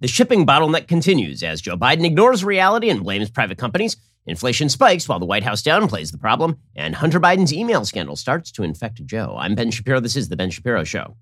The shipping bottleneck continues as Joe Biden ignores reality and blames private companies. Inflation spikes while the White House downplays the problem, and Hunter Biden's email scandal starts to infect Joe. I'm Ben Shapiro. This is The Ben Shapiro Show.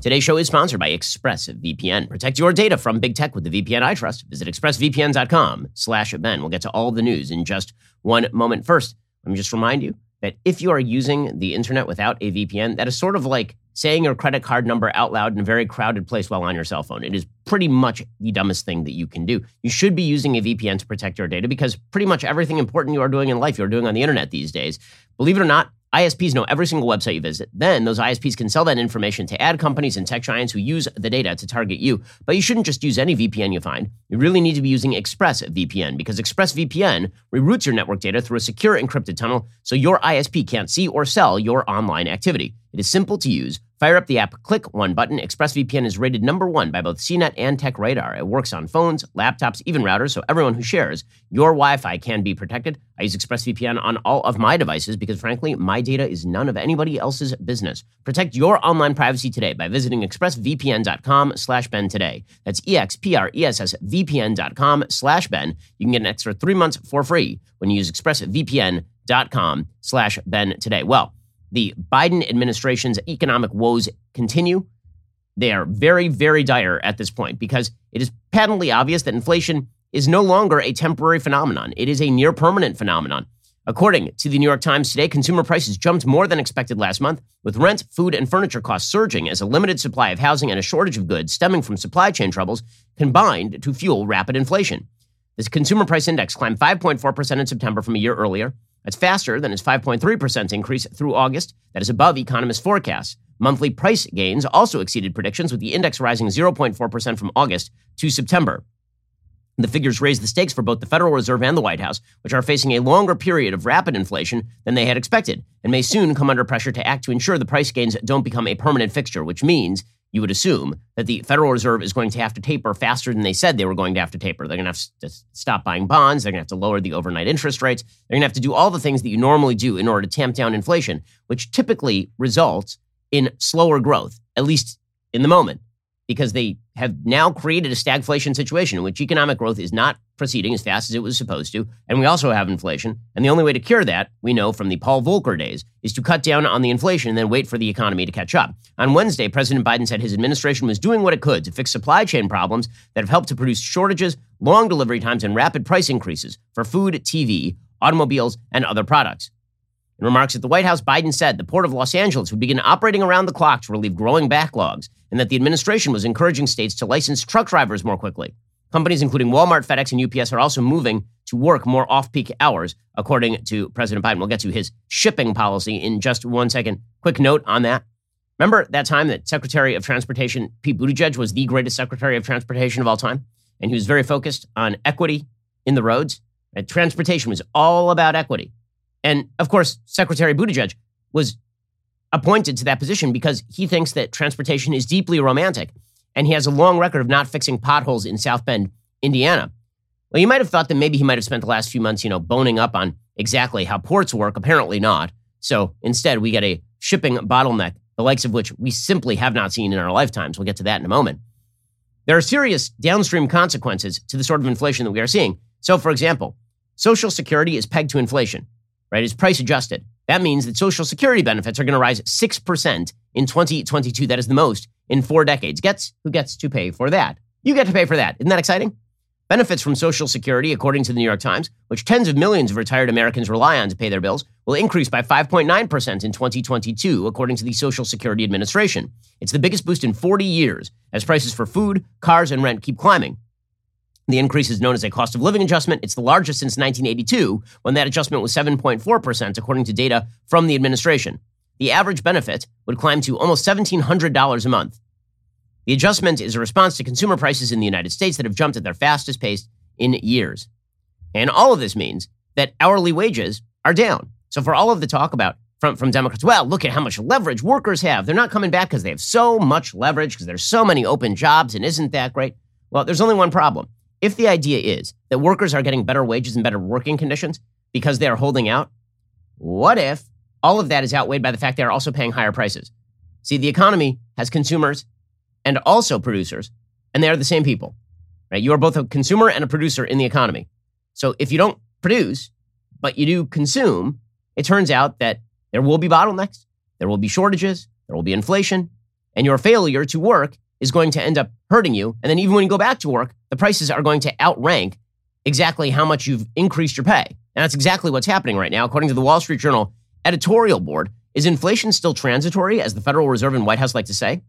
Today's show is sponsored by ExpressVPN. Protect your data from big tech with the VPN I trust. Visit expressvpn.com slash Ben. We'll get to all the news in just one moment. First, let me just remind you that if you are using the internet without a VPN, that is sort of like saying your credit card number out loud in a very crowded place while on your cell phone. It is pretty much the dumbest thing that you can do. You should be using a VPN to protect your data because pretty much everything important you are doing in life, you're doing on the internet these days. Believe it or not, ISPs know every single website you visit. Then those ISPs can sell that information to ad companies and tech giants who use the data to target you. But you shouldn't just use any VPN you find. You really need to be using ExpressVPN because ExpressVPN reroutes your network data through a secure encrypted tunnel so your ISP can't see or sell your online activity. It is simple to use Fire up the app, click one button. ExpressVPN is rated number one by both CNET and TechRadar. It works on phones, laptops, even routers, so everyone who shares your Wi Fi can be protected. I use ExpressVPN on all of my devices because, frankly, my data is none of anybody else's business. Protect your online privacy today by visiting expressvpn.com slash Ben today. That's E-X-P-R-E-S-S-V-P-N.com slash Ben. You can get an extra three months for free when you use expressvpn.com slash Ben today. Well, the Biden administration's economic woes continue. They are very, very dire at this point because it is patently obvious that inflation is no longer a temporary phenomenon. It is a near permanent phenomenon. According to the New York Times today, consumer prices jumped more than expected last month, with rent, food, and furniture costs surging as a limited supply of housing and a shortage of goods stemming from supply chain troubles combined to fuel rapid inflation. This consumer price index climbed 5.4% in September from a year earlier, that's faster than its 5.3% increase through August. That is above economists' forecasts. Monthly price gains also exceeded predictions, with the index rising 0.4% from August to September. The figures raise the stakes for both the Federal Reserve and the White House, which are facing a longer period of rapid inflation than they had expected, and may soon come under pressure to act to ensure the price gains don't become a permanent fixture, which means you would assume that the Federal Reserve is going to have to taper faster than they said they were going to have to taper. They're going to have to stop buying bonds. They're going to have to lower the overnight interest rates. They're going to have to do all the things that you normally do in order to tamp down inflation, which typically results in slower growth, at least in the moment because they have now created a stagflation situation in which economic growth is not proceeding as fast as it was supposed to. And we also have inflation. And the only way to cure that, we know from the Paul Volcker days, is to cut down on the inflation and then wait for the economy to catch up. On Wednesday, President Biden said his administration was doing what it could to fix supply chain problems that have helped to produce shortages, long delivery times, and rapid price increases for food, TV, automobiles, and other products. In remarks at the White House, Biden said the Port of Los Angeles would begin operating around the clock to relieve growing backlogs, and that the administration was encouraging states to license truck drivers more quickly. Companies including Walmart, FedEx, and UPS are also moving to work more off peak hours, according to President Biden. We'll get to his shipping policy in just one second. Quick note on that. Remember that time that Secretary of Transportation Pete Buttigieg was the greatest Secretary of Transportation of all time? And he was very focused on equity in the roads. And transportation was all about equity. And of course, Secretary Buttigieg was appointed to that position because he thinks that transportation is deeply romantic and he has a long record of not fixing potholes in South Bend, Indiana. Well, you might have thought that maybe he might have spent the last few months, you know, boning up on exactly how ports work. Apparently not. So instead, we get a shipping bottleneck, the likes of which we simply have not seen in our lifetimes. We'll get to that in a moment. There are serious downstream consequences to the sort of inflation that we are seeing. So, for example, Social Security is pegged to inflation right, is price adjusted. That means that Social Security benefits are going to rise 6% in 2022. That is the most in four decades. Gets who gets to pay for that? You get to pay for that. Isn't that exciting? Benefits from Social Security, according to the New York Times, which tens of millions of retired Americans rely on to pay their bills, will increase by 5.9% in 2022, according to the Social Security Administration. It's the biggest boost in 40 years, as prices for food, cars, and rent keep climbing. The increase is known as a cost of living adjustment. It's the largest since 1982, when that adjustment was 7.4%, according to data from the administration. The average benefit would climb to almost $1,700 a month. The adjustment is a response to consumer prices in the United States that have jumped at their fastest pace in years. And all of this means that hourly wages are down. So, for all of the talk about from, from Democrats, well, look at how much leverage workers have. They're not coming back because they have so much leverage, because there's so many open jobs, and isn't that great? Well, there's only one problem if the idea is that workers are getting better wages and better working conditions because they are holding out, what if all of that is outweighed by the fact they are also paying higher prices. See, the economy has consumers and also producers, and they are the same people. Right? You are both a consumer and a producer in the economy. So if you don't produce, but you do consume, it turns out that there will be bottlenecks, there will be shortages, there will be inflation, and your failure to work is going to end up hurting you. And then even when you go back to work, the prices are going to outrank exactly how much you've increased your pay. And that's exactly what's happening right now. According to the Wall Street Journal editorial board, is inflation still transitory, as the Federal Reserve and White House like to say?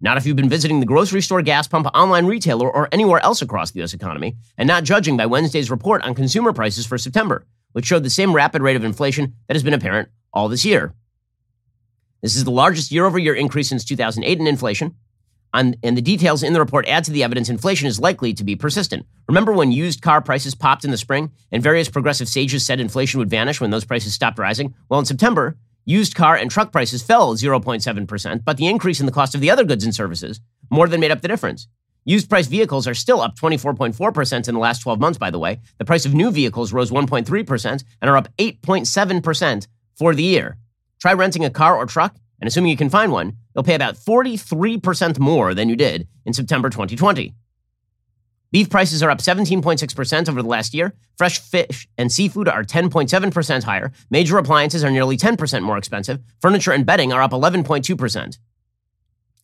Not if you've been visiting the grocery store, gas pump, online retailer, or anywhere else across the U.S. economy, and not judging by Wednesday's report on consumer prices for September, which showed the same rapid rate of inflation that has been apparent all this year. This is the largest year over year increase since 2008 in inflation. And the details in the report add to the evidence inflation is likely to be persistent. Remember when used car prices popped in the spring and various progressive sages said inflation would vanish when those prices stopped rising? Well, in September, Used car and truck prices fell 0.7%, but the increase in the cost of the other goods and services more than made up the difference. Used price vehicles are still up 24.4% in the last 12 months, by the way. The price of new vehicles rose 1.3% and are up 8.7% for the year. Try renting a car or truck, and assuming you can find one, you'll pay about 43% more than you did in September 2020. Beef prices are up 17.6% over the last year. Fresh fish and seafood are 10.7% higher. Major appliances are nearly 10% more expensive. Furniture and bedding are up 11.2%.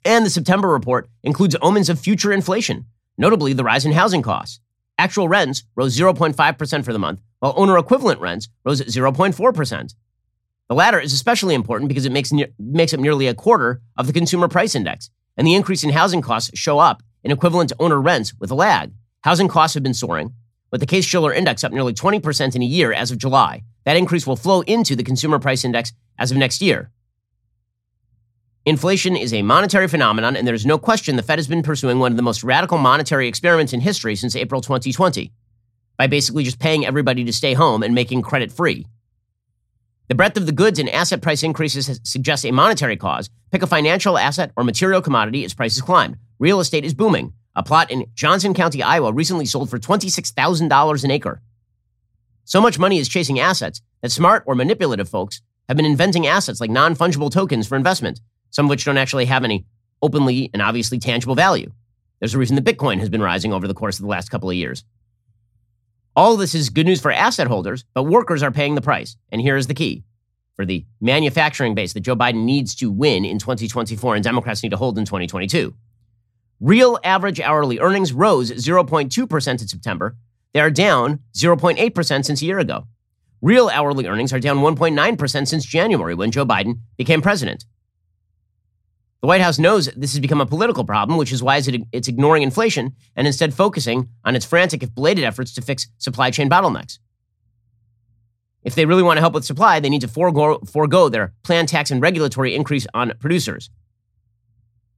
And the September report includes omens of future inflation, notably the rise in housing costs. Actual rents rose 0.5% for the month, while owner equivalent rents rose 0.4%. The latter is especially important because it makes, ne- makes up nearly a quarter of the consumer price index, and the increase in housing costs show up in equivalent to owner rents with a lag. Housing costs have been soaring, with the Case Shiller index up nearly 20% in a year as of July. That increase will flow into the consumer price index as of next year. Inflation is a monetary phenomenon, and there's no question the Fed has been pursuing one of the most radical monetary experiments in history since April 2020 by basically just paying everybody to stay home and making credit free. The breadth of the goods and asset price increases suggests a monetary cause. Pick a financial asset or material commodity as prices climb. Real estate is booming. A plot in Johnson County, Iowa recently sold for $26,000 an acre. So much money is chasing assets that smart or manipulative folks have been inventing assets like non fungible tokens for investment, some of which don't actually have any openly and obviously tangible value. There's a reason that Bitcoin has been rising over the course of the last couple of years. All this is good news for asset holders, but workers are paying the price. And here is the key for the manufacturing base that Joe Biden needs to win in 2024 and Democrats need to hold in 2022. Real average hourly earnings rose 0.2% in September. They are down 0.8% since a year ago. Real hourly earnings are down 1.9% since January when Joe Biden became president. The White House knows this has become a political problem, which is why it's ignoring inflation and instead focusing on its frantic, if belated, efforts to fix supply chain bottlenecks. If they really want to help with supply, they need to forego, forego their planned tax and regulatory increase on producers.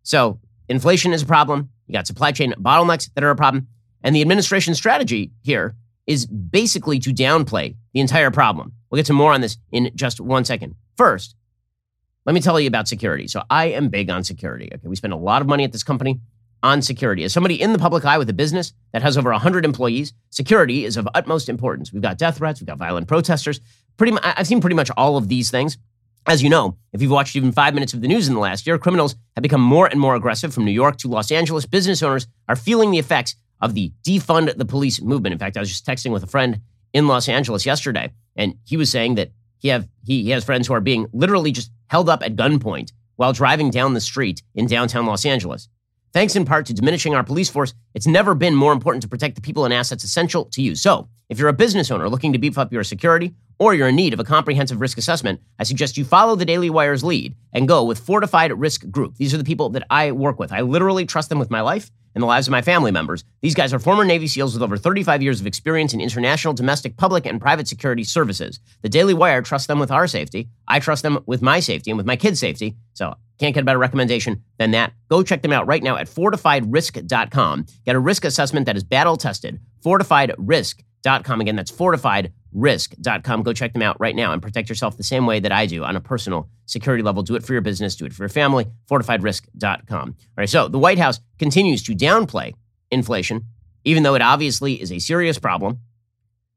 So, inflation is a problem. You got supply chain bottlenecks that are a problem. And the administration's strategy here is basically to downplay the entire problem. We'll get to more on this in just one second. First, let me tell you about security. So I am big on security. Okay, we spend a lot of money at this company on security. As somebody in the public eye with a business that has over 100 employees, security is of utmost importance. We've got death threats, we've got violent protesters. Pretty, much, I've seen pretty much all of these things. As you know, if you've watched even five minutes of the news in the last year, criminals have become more and more aggressive from New York to Los Angeles. Business owners are feeling the effects of the defund the police movement. In fact, I was just texting with a friend in Los Angeles yesterday, and he was saying that he have he, he has friends who are being literally just held up at gunpoint while driving down the street in downtown Los Angeles. Thanks in part to diminishing our police force, it's never been more important to protect the people and assets essential to you. So, if you're a business owner looking to beef up your security, or you're in need of a comprehensive risk assessment, I suggest you follow the Daily Wire's lead and go with Fortified Risk Group. These are the people that I work with. I literally trust them with my life and the lives of my family members. These guys are former Navy SEALs with over 35 years of experience in international, domestic, public, and private security services. The Daily Wire trusts them with our safety. I trust them with my safety and with my kids' safety. So can't get a better recommendation than that. Go check them out right now at fortifiedrisk.com. Get a risk assessment that is battle tested. Fortifiedrisk.com. Again, that's fortified risk.com. Go check them out right now and protect yourself the same way that I do on a personal security level. Do it for your business, do it for your family. Fortifiedrisk.com. All right, so the White House continues to downplay inflation, even though it obviously is a serious problem.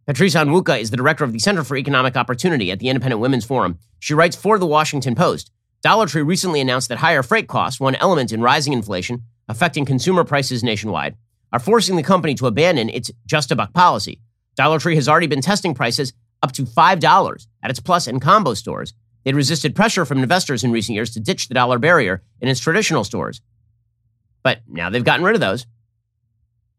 Patrice Onwuka is the director of the Center for Economic Opportunity at the Independent Women's Forum. She writes for the Washington Post. Dollar Tree recently announced that higher freight costs, one element in rising inflation affecting consumer prices nationwide, are forcing the company to abandon its just a buck policy. Dollar Tree has already been testing prices up to $5 at its plus and combo stores. They'd resisted pressure from investors in recent years to ditch the dollar barrier in its traditional stores. But now they've gotten rid of those.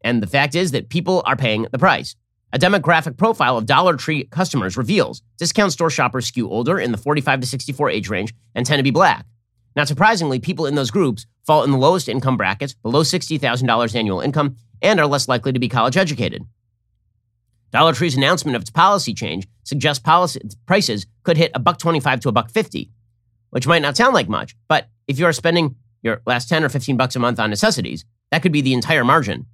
And the fact is that people are paying the price. A demographic profile of Dollar Tree customers reveals discount store shoppers skew older in the 45 to 64 age range and tend to be black. Not surprisingly, people in those groups fall in the lowest income brackets, below $60,000 annual income, and are less likely to be college educated. Dollar Tree's announcement of its policy change suggests policy, prices could hit a buck 25 to a buck 50, which might not sound like much, but if you are spending your last 10 or 15 bucks a month on necessities, that could be the entire margin.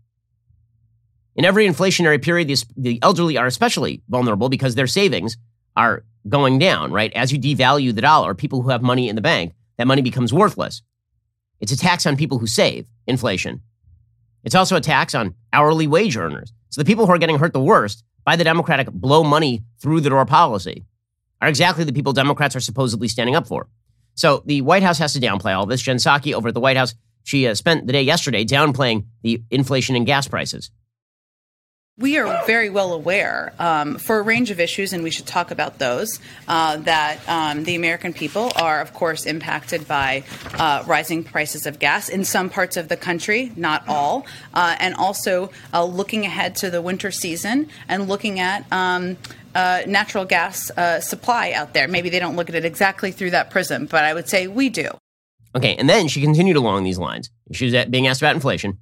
In every inflationary period, the, the elderly are especially vulnerable because their savings are going down, right? As you devalue the dollar, people who have money in the bank, that money becomes worthless. It's a tax on people who save, inflation. It's also a tax on hourly wage earners. So the people who are getting hurt the worst by the Democratic blow money through the door policy are exactly the people Democrats are supposedly standing up for. So the White House has to downplay all this. Jen Psaki over at the White House, she uh, spent the day yesterday downplaying the inflation and gas prices. We are very well aware um, for a range of issues, and we should talk about those, uh, that um, the American people are, of course, impacted by uh, rising prices of gas in some parts of the country, not all, uh, and also uh, looking ahead to the winter season and looking at um, uh, natural gas uh, supply out there. Maybe they don't look at it exactly through that prism, but I would say we do. Okay, and then she continued along these lines. She was being asked about inflation.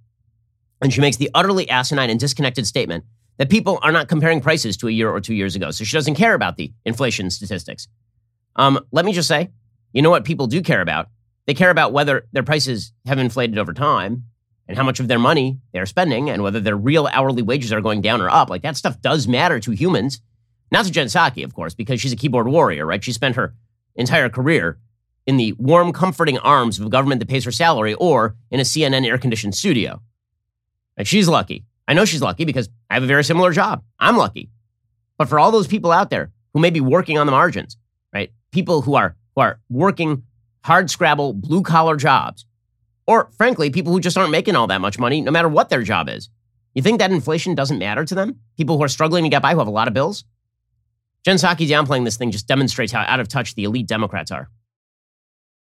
And she makes the utterly asinine and disconnected statement that people are not comparing prices to a year or two years ago. So she doesn't care about the inflation statistics. Um, let me just say, you know what people do care about? They care about whether their prices have inflated over time and how much of their money they're spending and whether their real hourly wages are going down or up. Like that stuff does matter to humans. Not to Jen Psaki, of course, because she's a keyboard warrior, right? She spent her entire career in the warm, comforting arms of a government that pays her salary or in a CNN air conditioned studio. And she's lucky. I know she's lucky because I have a very similar job. I'm lucky. But for all those people out there who may be working on the margins, right? People who are who are working hard scrabble blue collar jobs, or frankly, people who just aren't making all that much money, no matter what their job is. You think that inflation doesn't matter to them? People who are struggling to get by, who have a lot of bills? Jen Psaki downplaying this thing just demonstrates how out of touch the elite Democrats are.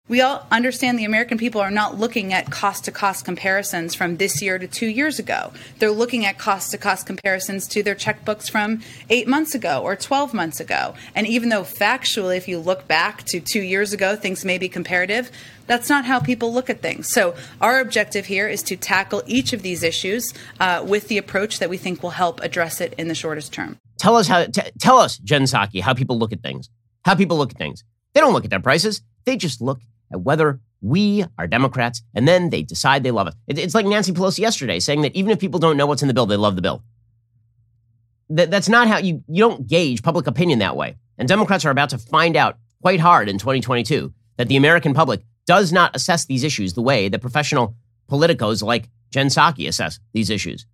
We all understand the American people are not looking at cost to cost comparisons from this year to two years ago. They're looking at cost to cost comparisons to their checkbooks from eight months ago or 12 months ago. And even though factually, if you look back to two years ago, things may be comparative, that's not how people look at things. So, our objective here is to tackle each of these issues uh, with the approach that we think will help address it in the shortest term. Tell us how. T- tell us, Jen Psaki, how people look at things. How people look at things. They don't look at their prices. They just look at whether we are Democrats, and then they decide they love us. It's like Nancy Pelosi yesterday saying that even if people don't know what's in the bill, they love the bill. that's not how you, you don't gauge public opinion that way. And Democrats are about to find out quite hard in 2022 that the American public does not assess these issues the way that professional politicos like Jen Psaki assess these issues.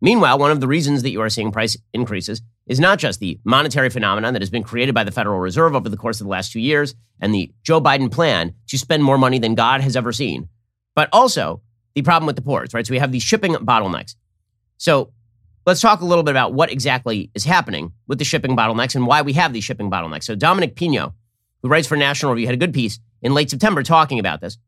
Meanwhile, one of the reasons that you are seeing price increases is not just the monetary phenomenon that has been created by the Federal Reserve over the course of the last two years and the Joe Biden plan to spend more money than God has ever seen, but also the problem with the ports, right? So we have these shipping bottlenecks. So let's talk a little bit about what exactly is happening with the shipping bottlenecks and why we have these shipping bottlenecks. So Dominic Pino, who writes for National Review, had a good piece in late September talking about this.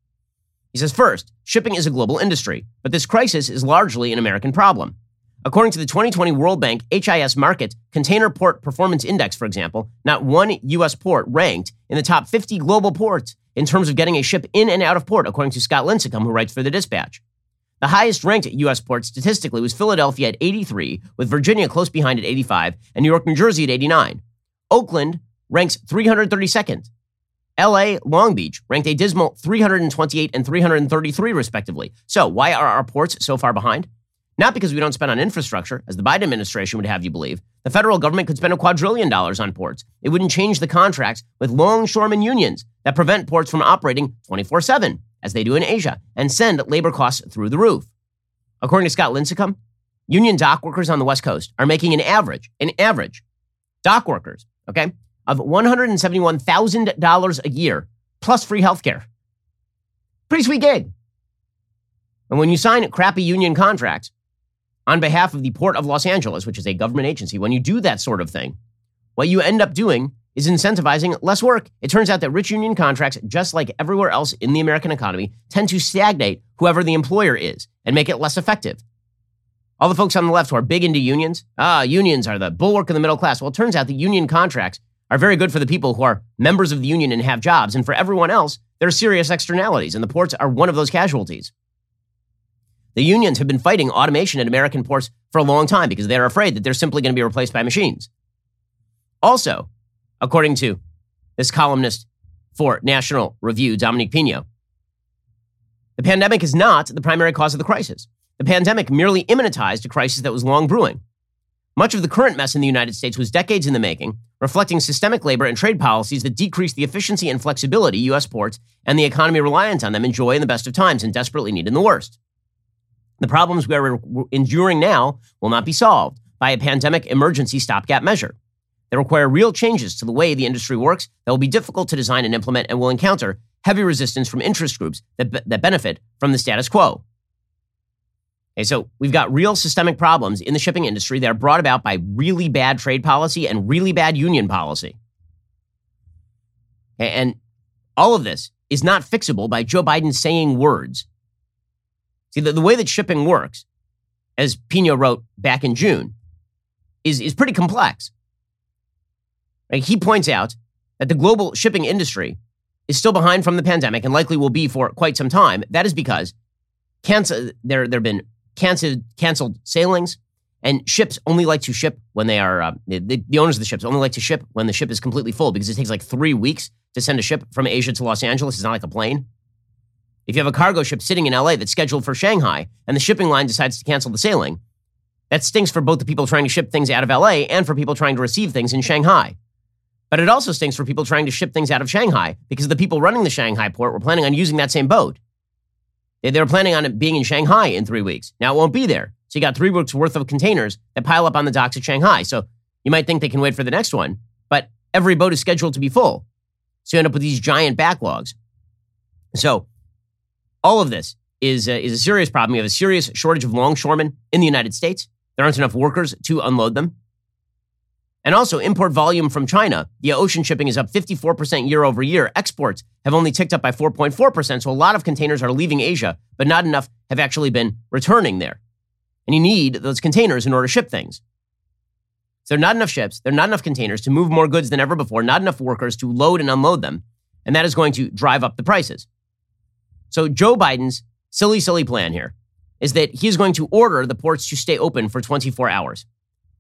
He says, first, shipping is a global industry, but this crisis is largely an American problem. According to the 2020 World Bank HIS Markit Container Port Performance Index, for example, not one U.S. port ranked in the top 50 global ports in terms of getting a ship in and out of port, according to Scott Lincicome, who writes for the Dispatch. The highest ranked U.S. port statistically was Philadelphia at 83, with Virginia close behind at 85, and New York, New Jersey at 89. Oakland ranks 332nd. LA, Long Beach ranked a dismal 328 and 333, respectively. So, why are our ports so far behind? Not because we don't spend on infrastructure, as the Biden administration would have you believe. The federal government could spend a quadrillion dollars on ports. It wouldn't change the contracts with longshoremen unions that prevent ports from operating 24 7, as they do in Asia, and send labor costs through the roof. According to Scott Lincicome, union dock workers on the West Coast are making an average, an average, dock workers, okay, of $171,000 a year plus free health care. Pretty sweet gig. And when you sign crappy union contracts on behalf of the Port of Los Angeles, which is a government agency, when you do that sort of thing, what you end up doing is incentivizing less work. It turns out that rich union contracts, just like everywhere else in the American economy, tend to stagnate whoever the employer is and make it less effective. All the folks on the left who are big into unions, ah, unions are the bulwark of the middle class. Well, it turns out the union contracts are very good for the people who are members of the union and have jobs. And for everyone else, there are serious externalities, and the ports are one of those casualties. The unions have been fighting automation at American ports for a long time because they're afraid that they're simply going to be replaced by machines. Also, according to this columnist for National Review, Dominic Pino, the pandemic is not the primary cause of the crisis. The pandemic merely immanentized a crisis that was long brewing. Much of the current mess in the United States was decades in the making, reflecting systemic labor and trade policies that decreased the efficiency and flexibility U.S. ports and the economy reliant on them enjoy in the best of times and desperately need in the worst. The problems we are enduring now will not be solved by a pandemic emergency stopgap measure. They require real changes to the way the industry works that will be difficult to design and implement and will encounter heavy resistance from interest groups that, that benefit from the status quo. Okay, so we've got real systemic problems in the shipping industry that are brought about by really bad trade policy and really bad union policy. Okay, and all of this is not fixable by Joe Biden saying words. See, the, the way that shipping works, as Pino wrote back in June, is, is pretty complex. Right? He points out that the global shipping industry is still behind from the pandemic and likely will be for quite some time. That is because there, there have been canceled, canceled sailings, and ships only like to ship when they are, uh, the, the owners of the ships only like to ship when the ship is completely full because it takes like three weeks to send a ship from Asia to Los Angeles. It's not like a plane. If you have a cargo ship sitting in LA that's scheduled for Shanghai and the shipping line decides to cancel the sailing, that stinks for both the people trying to ship things out of LA and for people trying to receive things in Shanghai. But it also stinks for people trying to ship things out of Shanghai because the people running the Shanghai port were planning on using that same boat. They, were planning on it being in Shanghai in three weeks. Now it won't be there. So you got three weeks worth of containers that pile up on the docks at Shanghai. So you might think they can wait for the next one, but every boat is scheduled to be full. So you end up with these giant backlogs. So all of this is, uh, is a serious problem. We have a serious shortage of longshoremen in the United States. There aren't enough workers to unload them. And also, import volume from China via ocean shipping is up 54% year over year. Exports have only ticked up by 4.4%. So a lot of containers are leaving Asia, but not enough have actually been returning there. And you need those containers in order to ship things. So there are not enough ships, there are not enough containers to move more goods than ever before, not enough workers to load and unload them. And that is going to drive up the prices. So Joe Biden's silly, silly plan here is that he is going to order the ports to stay open for 24 hours.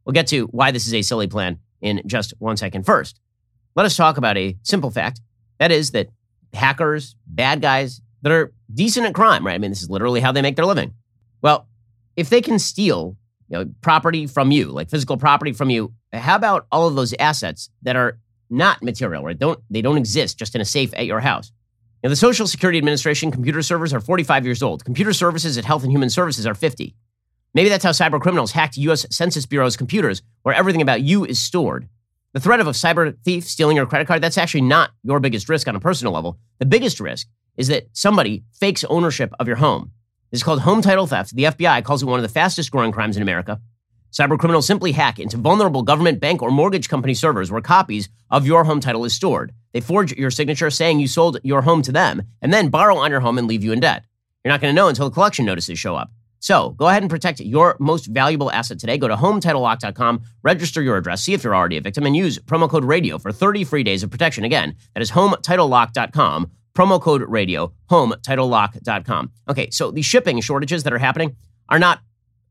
We'll get to why this is a silly plan in just one second. First, let us talk about a simple fact. That is that hackers, bad guys that are decent at crime, right? I mean, this is literally how they make their living. Well, if they can steal you know, property from you, like physical property from you, how about all of those assets that are not material, right? Don't they don't exist just in a safe at your house? Now, the Social Security Administration computer servers are 45 years old. Computer services at Health and Human Services are 50. Maybe that's how cyber criminals hacked U.S. Census Bureau's computers, where everything about you is stored. The threat of a cyber thief stealing your credit card, that's actually not your biggest risk on a personal level. The biggest risk is that somebody fakes ownership of your home. This is called home title theft. The FBI calls it one of the fastest growing crimes in America. Cyber criminals simply hack into vulnerable government, bank, or mortgage company servers where copies of your home title is stored. They forge your signature saying you sold your home to them, and then borrow on your home and leave you in debt. You're not going to know until the collection notices show up. So go ahead and protect your most valuable asset today. Go to HomeTitleLock.com, register your address, see if you're already a victim, and use promo code RADIO for 30 free days of protection. Again, that is HomeTitleLock.com, promo code RADIO, HomeTitleLock.com. Okay, so the shipping shortages that are happening are not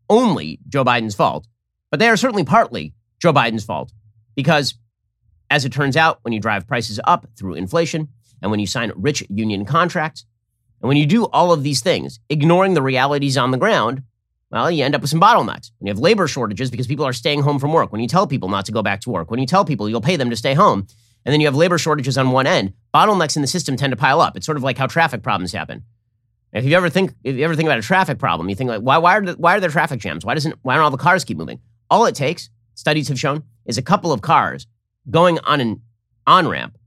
only Joe Biden's fault, but they are certainly partly Joe Biden's fault. Because as it turns out, when you drive prices up through inflation and when you sign rich union contracts, and when you do all of these things, ignoring the realities on the ground, well, you end up with some bottlenecks. When you have labor shortages because people are staying home from work, when you tell people not to go back to work, when you tell people you'll pay them to stay home, and then you have labor shortages on one end, bottlenecks in the system tend to pile up. It's sort of like how traffic problems happen. If you ever think, if you ever think about a traffic problem, you think like, why, why are, the, why are there traffic jams? Why doesn't, why don't all the cars keep moving? All it takes, studies have shown, is a couple of cars going on an on ramp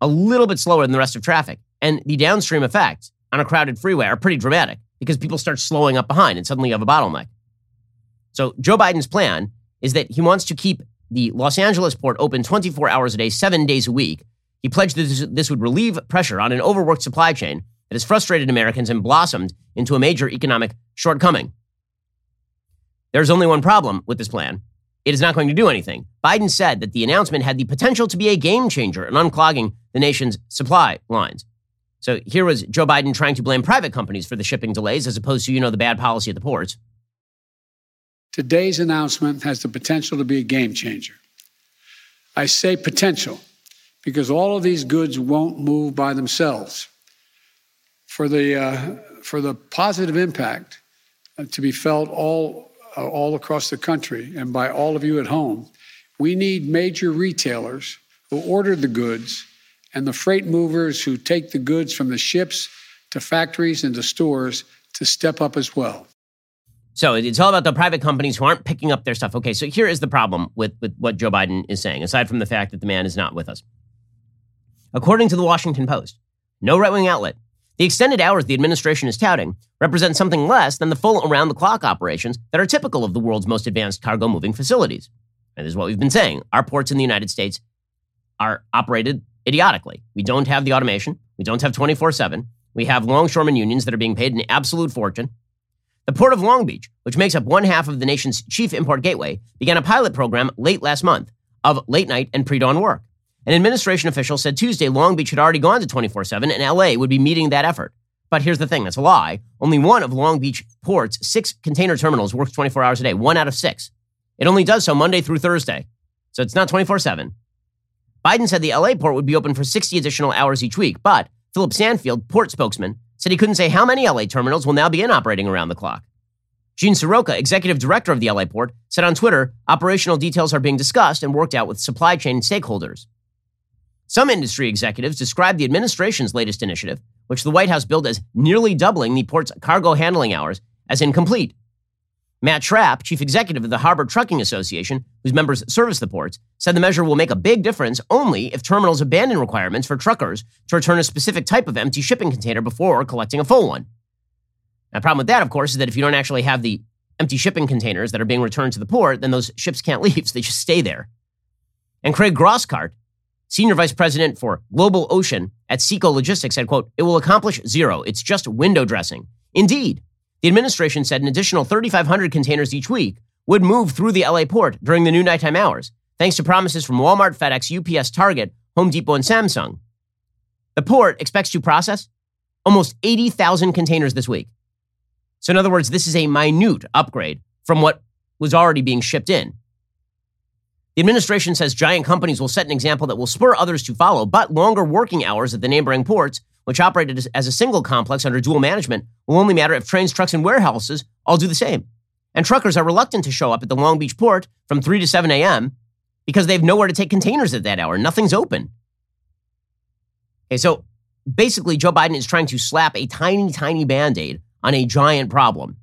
a little bit slower than the rest of traffic, and the downstream effects on a crowded freeway are pretty dramatic because people start slowing up behind, and suddenly you have a bottleneck. So Joe Biden's plan is that he wants to keep the Los Angeles port open 24 hours a day, seven days a week. He pledged that this, this would relieve pressure on an overworked supply chain that has frustrated Americans and blossomed into a major economic shortcoming. There's only one problem with this plan. It is not going to do anything. Biden said that the announcement had the potential to be a game changer in unclogging the nation's supply lines. So here was Joe Biden trying to blame private companies for the shipping delays as opposed to, you know, the bad policy at the ports. Today's announcement has the potential to be a game changer. I say potential because all of these goods won't move by themselves. For the, uh, for the positive impact uh, to be felt all, uh, all across the country and by all of you at home, we need major retailers who order the goods and the freight movers who take the goods from the ships to factories and to stores to step up as well. So it's all about the private companies who aren't picking up their stuff. Okay, so here is the problem with, with what Joe Biden is saying, aside from the fact that the man is not with us. According to the Washington Post, no right wing outlet, the extended hours the administration is touting represent something less than the full around the clock operations that are typical of the world's most advanced cargo moving facilities. And this is what we've been saying. Our ports in the United States are operated idiotically. We don't have the automation, we don't have 24 7. We have longshoremen unions that are being paid an absolute fortune. The Port of Long Beach, which makes up one half of the nation's chief import gateway, began a pilot program late last month of late night and pre dawn work. An administration official said Tuesday Long Beach had already gone to 24 7 and LA would be meeting that effort. But here's the thing that's a lie. Only one of Long Beach Port's six container terminals works 24 hours a day, one out of six. It only does so Monday through Thursday. So it's not 24 7. Biden said the LA port would be open for 60 additional hours each week, but Philip Sanfield, port spokesman, said he couldn't say how many LA terminals will now be in operating around the clock. Gene Seroka, executive director of the LA port, said on Twitter operational details are being discussed and worked out with supply chain stakeholders. Some industry executives described the administration's latest initiative, which the White House billed as nearly doubling the port's cargo handling hours, as incomplete. Matt Schrap, chief executive of the Harbor Trucking Association, whose members service the ports, said the measure will make a big difference only if terminals abandon requirements for truckers to return a specific type of empty shipping container before collecting a full one. The problem with that, of course, is that if you don't actually have the empty shipping containers that are being returned to the port, then those ships can't leave, so they just stay there. And Craig Grossgart, senior vice president for global ocean at SEKO Logistics, said, quote, it will accomplish zero. It's just window dressing. Indeed, the administration said an additional 3,500 containers each week would move through the LA port during the new nighttime hours, thanks to promises from Walmart, FedEx, UPS, Target, Home Depot, and Samsung. The port expects to process almost 80,000 containers this week. So, in other words, this is a minute upgrade from what was already being shipped in. The administration says giant companies will set an example that will spur others to follow, but longer working hours at the neighboring ports which operated as a single complex under dual management, will only matter if trains, trucks, and warehouses all do the same. And truckers are reluctant to show up at the Long Beach port from 3 to 7 a.m. because they have nowhere to take containers at that hour. Nothing's open. Okay, so basically, Joe Biden is trying to slap a tiny, tiny band aid on a giant problem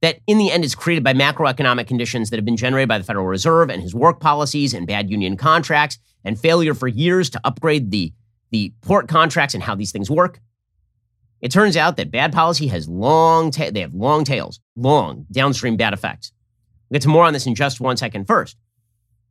that in the end is created by macroeconomic conditions that have been generated by the Federal Reserve and his work policies and bad union contracts and failure for years to upgrade the the port contracts and how these things work. It turns out that bad policy has long ta- they have long tails, long downstream bad effects. We'll get to more on this in just one second. First,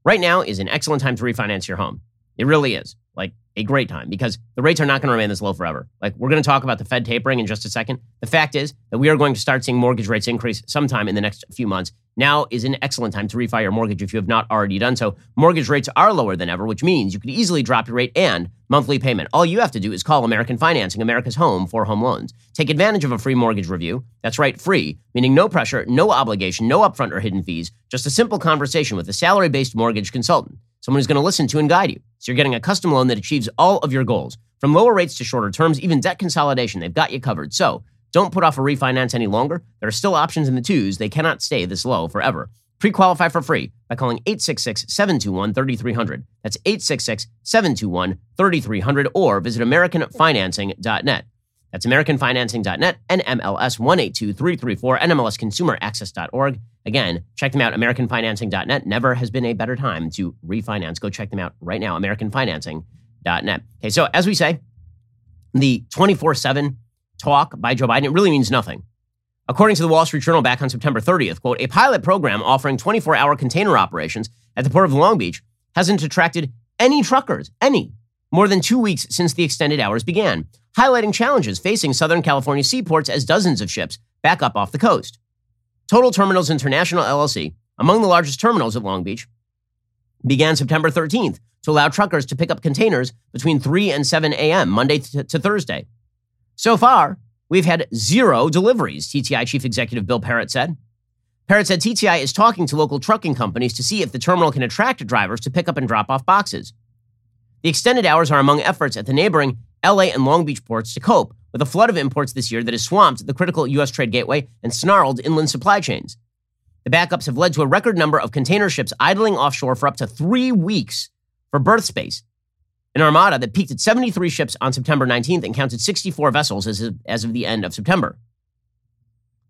right now is an excellent time to refinance your home. It really is. Like a great time because the rates are not going to remain this low forever. Like we're going to talk about the Fed tapering in just a second. The fact is that we are going to start seeing mortgage rates increase sometime in the next few months. Now is an excellent time to refi your mortgage if you have not already done so. Mortgage rates are lower than ever, which means you could easily drop your rate and monthly payment. All you have to do is call American Financing, America's home for home loans. Take advantage of a free mortgage review. That's right, free, meaning no pressure, no obligation, no upfront or hidden fees, just a simple conversation with a salary based mortgage consultant someone who's going to listen to and guide you. So you're getting a custom loan that achieves all of your goals. From lower rates to shorter terms, even debt consolidation, they've got you covered. So don't put off a refinance any longer. There are still options in the twos. They cannot stay this low forever. Pre qualify for free by calling 866 721 3300. That's 866 721 3300 or visit AmericanFinancing.net. That's AmericanFinancing.net and MLS 182334 NMLSConsumerAccess.org. Again, check them out, AmericanFinancing.net. Never has been a better time to refinance. Go check them out right now, AmericanFinancing.net. Okay, so as we say, the 24 7 talk by Joe Biden, it really means nothing. According to the Wall Street Journal back on September 30th, quote, a pilot program offering 24 hour container operations at the Port of Long Beach hasn't attracted any truckers, any, more than two weeks since the extended hours began, highlighting challenges facing Southern California seaports as dozens of ships back up off the coast. Total Terminals International LLC, among the largest terminals at Long Beach, began September 13th to allow truckers to pick up containers between 3 and 7 a.m., Monday to, to Thursday. So far, we've had zero deliveries, TTI Chief Executive Bill Parrett said. Parrett said TTI is talking to local trucking companies to see if the terminal can attract drivers to pick up and drop off boxes. The extended hours are among efforts at the neighboring LA and Long Beach ports to cope with a flood of imports this year that has swamped the critical U.S. trade gateway and snarled inland supply chains. The backups have led to a record number of container ships idling offshore for up to three weeks for berth space. An armada that peaked at 73 ships on September 19th and counted 64 vessels as of, as of the end of September.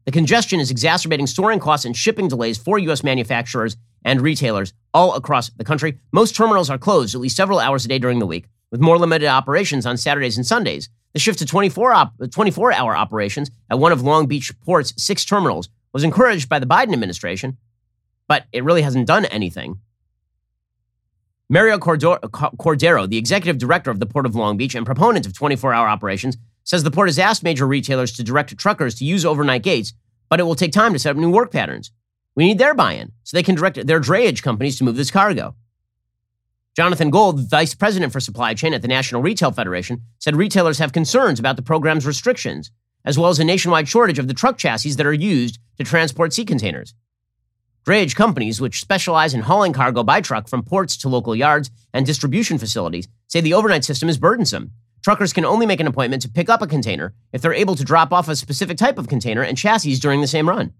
The congestion is exacerbating soaring costs and shipping delays for U.S. manufacturers and retailers all across the country. Most terminals are closed at least several hours a day during the week, with more limited operations on Saturdays and Sundays. The shift to 24, op- 24 hour operations at one of Long Beach Port's six terminals was encouraged by the Biden administration, but it really hasn't done anything. Mario Cordero, the executive director of the Port of Long Beach and proponent of 24 hour operations, says the port has asked major retailers to direct truckers to use overnight gates, but it will take time to set up new work patterns. We need their buy in so they can direct their drayage companies to move this cargo. Jonathan Gold, vice president for supply chain at the National Retail Federation, said retailers have concerns about the program's restrictions, as well as a nationwide shortage of the truck chassis that are used to transport sea containers. Drayage companies, which specialize in hauling cargo by truck from ports to local yards and distribution facilities, say the overnight system is burdensome Truckers can only make an appointment to pick up a container if they're able to drop off a specific type of container and chassis during the same run.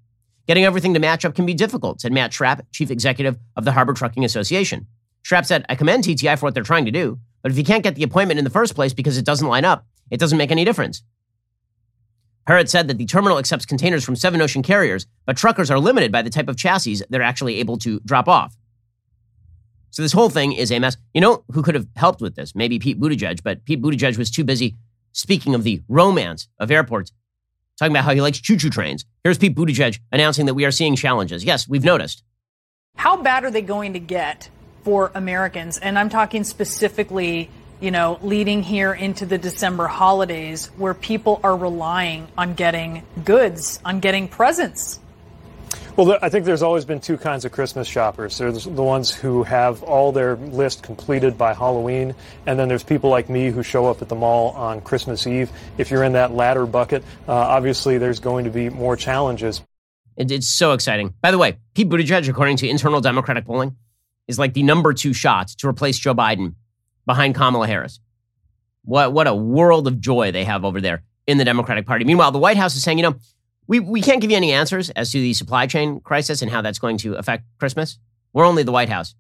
Getting everything to match up can be difficult, said Matt Schrap, chief executive of the Harbor Trucking Association. Schrap said, I commend TTI for what they're trying to do, but if you can't get the appointment in the first place because it doesn't line up, it doesn't make any difference. Parrett said that the terminal accepts containers from seven ocean carriers, but truckers are limited by the type of chassis they're actually able to drop off. So this whole thing is a mess. You know who could have helped with this? Maybe Pete Buttigieg, but Pete Buttigieg was too busy speaking of the romance of airports, talking about how he likes choo-choo trains. Here's Pete Buttigieg announcing that we are seeing challenges. Yes, we've noticed. How bad are they going to get for Americans? And I'm talking specifically, you know, leading here into the December holidays where people are relying on getting goods, on getting presents well, I think there's always been two kinds of Christmas shoppers. There's the ones who have all their list completed by Halloween, and then there's people like me who show up at the mall on Christmas Eve. If you're in that latter bucket, uh, obviously there's going to be more challenges. It's so exciting. By the way, Pete Buttigieg, according to internal Democratic polling, is like the number two shot to replace Joe Biden behind Kamala Harris. What, what a world of joy they have over there in the Democratic Party. Meanwhile, the White House is saying, you know, we, we can't give you any answers as to the supply chain crisis and how that's going to affect Christmas. We're only the White House,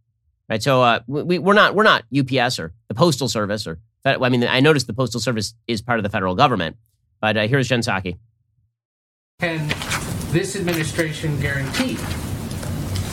right? So uh, we, we're not we're not UPS or the Postal Service or I mean I noticed the Postal Service is part of the federal government, but uh, here's Jen Psaki. Can this administration guarantee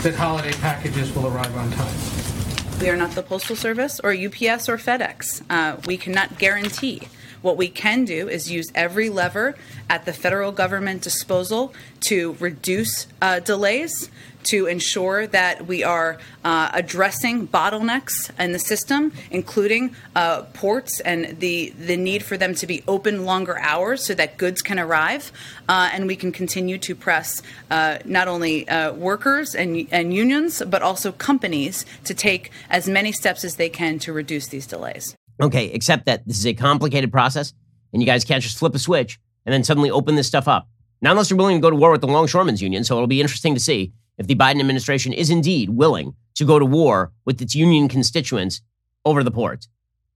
that holiday packages will arrive on time? We are not the Postal Service or UPS or FedEx. Uh, we cannot guarantee what we can do is use every lever at the federal government disposal to reduce uh, delays, to ensure that we are uh, addressing bottlenecks in the system, including uh, ports and the, the need for them to be open longer hours so that goods can arrive. Uh, and we can continue to press uh, not only uh, workers and, and unions, but also companies to take as many steps as they can to reduce these delays. Okay, except that this is a complicated process, and you guys can't just flip a switch and then suddenly open this stuff up. Not unless you're willing to go to war with the Longshoremen's Union. So it'll be interesting to see if the Biden administration is indeed willing to go to war with its union constituents over the port.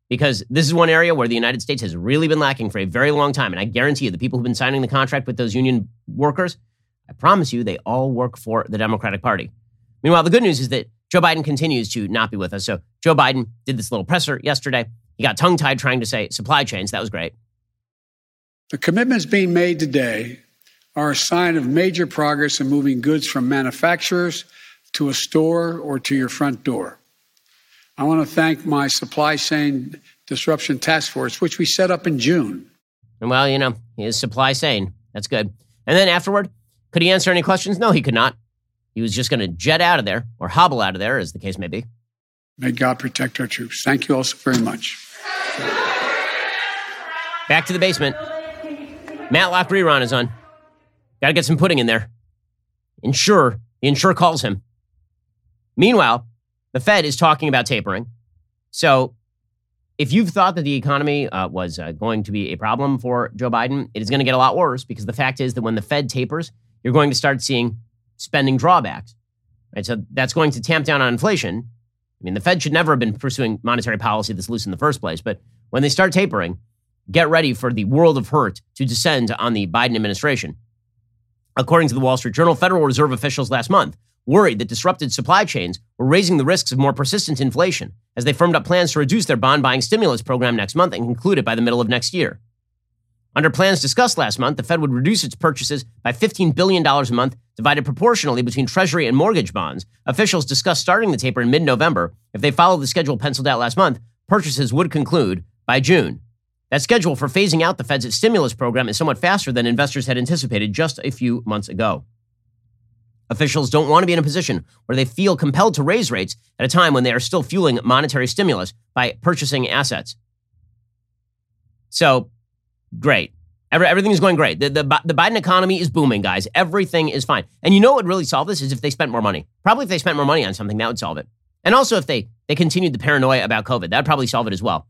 Because this is one area where the United States has really been lacking for a very long time. And I guarantee you, the people who've been signing the contract with those union workers, I promise you, they all work for the Democratic Party. Meanwhile, the good news is that Joe Biden continues to not be with us. So Joe Biden did this little presser yesterday. He got tongue tied trying to say supply chains. That was great. The commitments being made today are a sign of major progress in moving goods from manufacturers to a store or to your front door. I want to thank my supply chain disruption task force, which we set up in June. Well, you know, his supply chain. That's good. And then afterward, could he answer any questions? No, he could not. He was just going to jet out of there or hobble out of there, as the case may be. May God protect our troops. Thank you all so very much. Back to the basement. Matlock rerun is on. Got to get some pudding in there. Insure. The insurer calls him. Meanwhile, the Fed is talking about tapering. So if you've thought that the economy uh, was uh, going to be a problem for Joe Biden, it is going to get a lot worse because the fact is that when the Fed tapers, you're going to start seeing spending drawbacks. Right? So that's going to tamp down on inflation. I mean, the Fed should never have been pursuing monetary policy this loose in the first place. But when they start tapering, get ready for the world of hurt to descend on the Biden administration. According to the Wall Street Journal, Federal Reserve officials last month worried that disrupted supply chains were raising the risks of more persistent inflation as they firmed up plans to reduce their bond buying stimulus program next month and conclude it by the middle of next year. Under plans discussed last month, the Fed would reduce its purchases by $15 billion a month, divided proportionally between Treasury and mortgage bonds. Officials discussed starting the taper in mid November. If they follow the schedule penciled out last month, purchases would conclude by June. That schedule for phasing out the Fed's stimulus program is somewhat faster than investors had anticipated just a few months ago. Officials don't want to be in a position where they feel compelled to raise rates at a time when they are still fueling monetary stimulus by purchasing assets. So, great. Every, everything is going great. The, the, the Biden economy is booming, guys. Everything is fine. And you know what would really solve this is if they spent more money. Probably if they spent more money on something, that would solve it. And also if they, they continued the paranoia about COVID, that would probably solve it as well.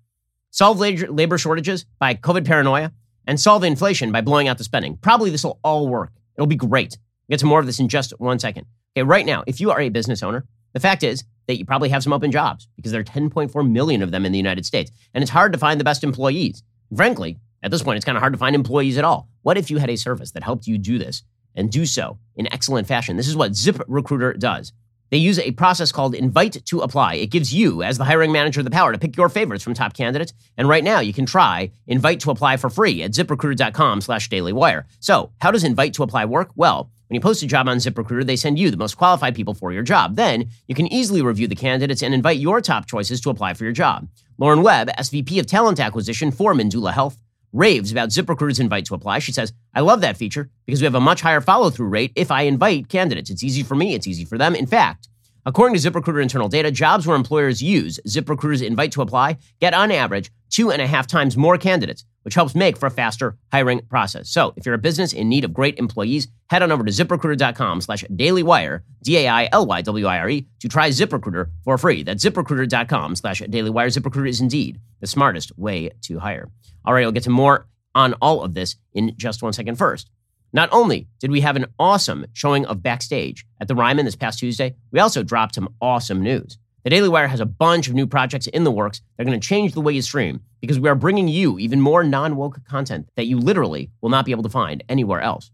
Solve labor shortages by COVID paranoia and solve inflation by blowing out the spending. Probably this will all work. It'll be great. We'll get to more of this in just one second. Okay, right now, if you are a business owner, the fact is that you probably have some open jobs because there are 10.4 million of them in the United States. And it's hard to find the best employees. Frankly, at this point, it's kind of hard to find employees at all. What if you had a service that helped you do this and do so in excellent fashion? This is what ZipRecruiter does. They use a process called Invite to Apply. It gives you, as the hiring manager, the power to pick your favorites from top candidates. And right now, you can try Invite to Apply for free at ziprecruiter.com slash dailywire. So, how does Invite to Apply work? Well, when you post a job on ZipRecruiter, they send you the most qualified people for your job. Then you can easily review the candidates and invite your top choices to apply for your job. Lauren Webb, SVP of Talent Acquisition for Manula Health, raves about ZipRecruiter's invite to apply. She says, I love that feature because we have a much higher follow through rate if I invite candidates. It's easy for me, it's easy for them. In fact, According to ZipRecruiter internal data, jobs where employers use ZipRecruiter's invite to apply get on average two and a half times more candidates, which helps make for a faster hiring process. So if you're a business in need of great employees, head on over to ziprecruiter.com slash dailywire, D-A-I-L-Y-W-I-R-E, to try ZipRecruiter for free. That's ziprecruiter.com slash dailywire. ZipRecruiter is indeed the smartest way to hire. All right, we'll get to more on all of this in just one second. First, not only did we have an awesome showing of Backstage at the Ryman this past Tuesday, we also dropped some awesome news. The Daily Wire has a bunch of new projects in the works that are going to change the way you stream because we are bringing you even more non woke content that you literally will not be able to find anywhere else.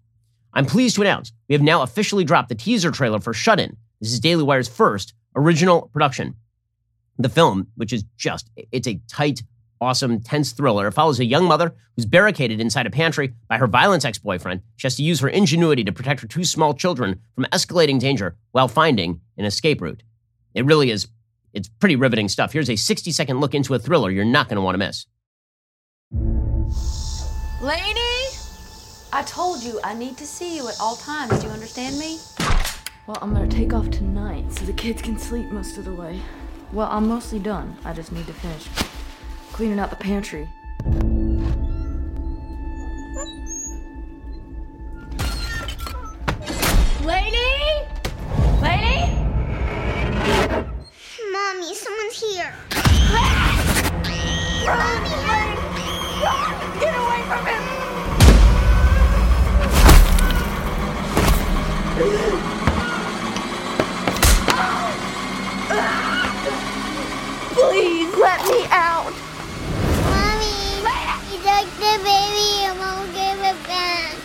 I'm pleased to announce we have now officially dropped the teaser trailer for Shut In. This is Daily Wire's first original production. The film, which is just, it's a tight awesome, tense thriller. Follows a young mother who's barricaded inside a pantry by her violent ex boyfriend. She has to use her ingenuity to protect her two small children from escalating danger while finding an escape route. It really is, it's pretty riveting stuff. Here's a 60 second look into a thriller you're not going to want to miss. Lainey? I told you I need to see you at all times. Do you understand me? Well, I'm gonna take off tonight so the kids can sleep most of the way. Well, I'm mostly done. I just need to finish cleaning out the pantry. Mommy, someone's here. Run! Run! Run! Get away from him! Please let me out. Take the baby and won't give it back.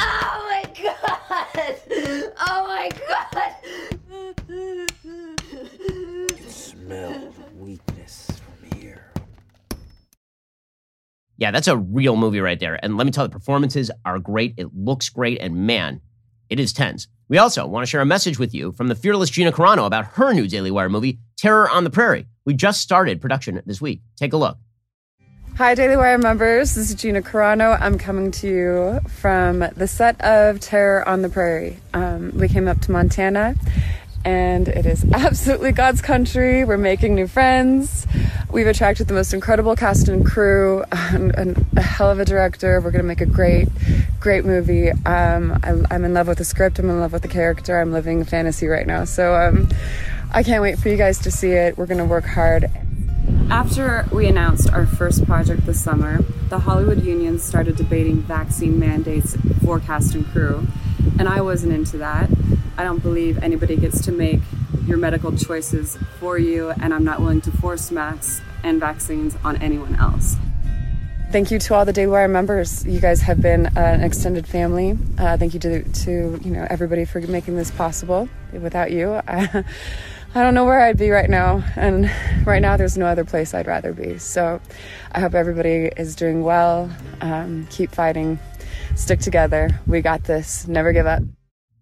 oh my god! Oh my god! Smell weakness from here. Yeah, Yeah, that's a real movie right there. And let me tell you, the performances are great. It looks great. And man, it is tense. We also want to share a message with you from the fearless Gina Carano about her new Daily Wire movie, Terror on the Prairie. We just started production this week. Take a look. Hi, Daily Wire members. This is Gina Carano. I'm coming to you from the set of Terror on the Prairie. Um, we came up to Montana and it is absolutely God's country. We're making new friends. We've attracted the most incredible cast and crew, and, and a hell of a director. We're going to make a great, great movie. Um, I, am in love with the script. I'm in love with the character. I'm living fantasy right now. So um, I can't wait for you guys to see it. We're going to work hard. After we announced our first project this summer, the Hollywood Union started debating vaccine mandates for cast and crew, and I wasn't into that. I don't believe anybody gets to make your medical choices for you, and I'm not willing to force masks and vaccines on anyone else. Thank you to all the Daily members. You guys have been uh, an extended family. Uh, thank you to, to you know everybody for making this possible. Without you, I, I don't know where I'd be right now. And right now, there's no other place I'd rather be. So I hope everybody is doing well. Um, keep fighting. Stick together. We got this. Never give up.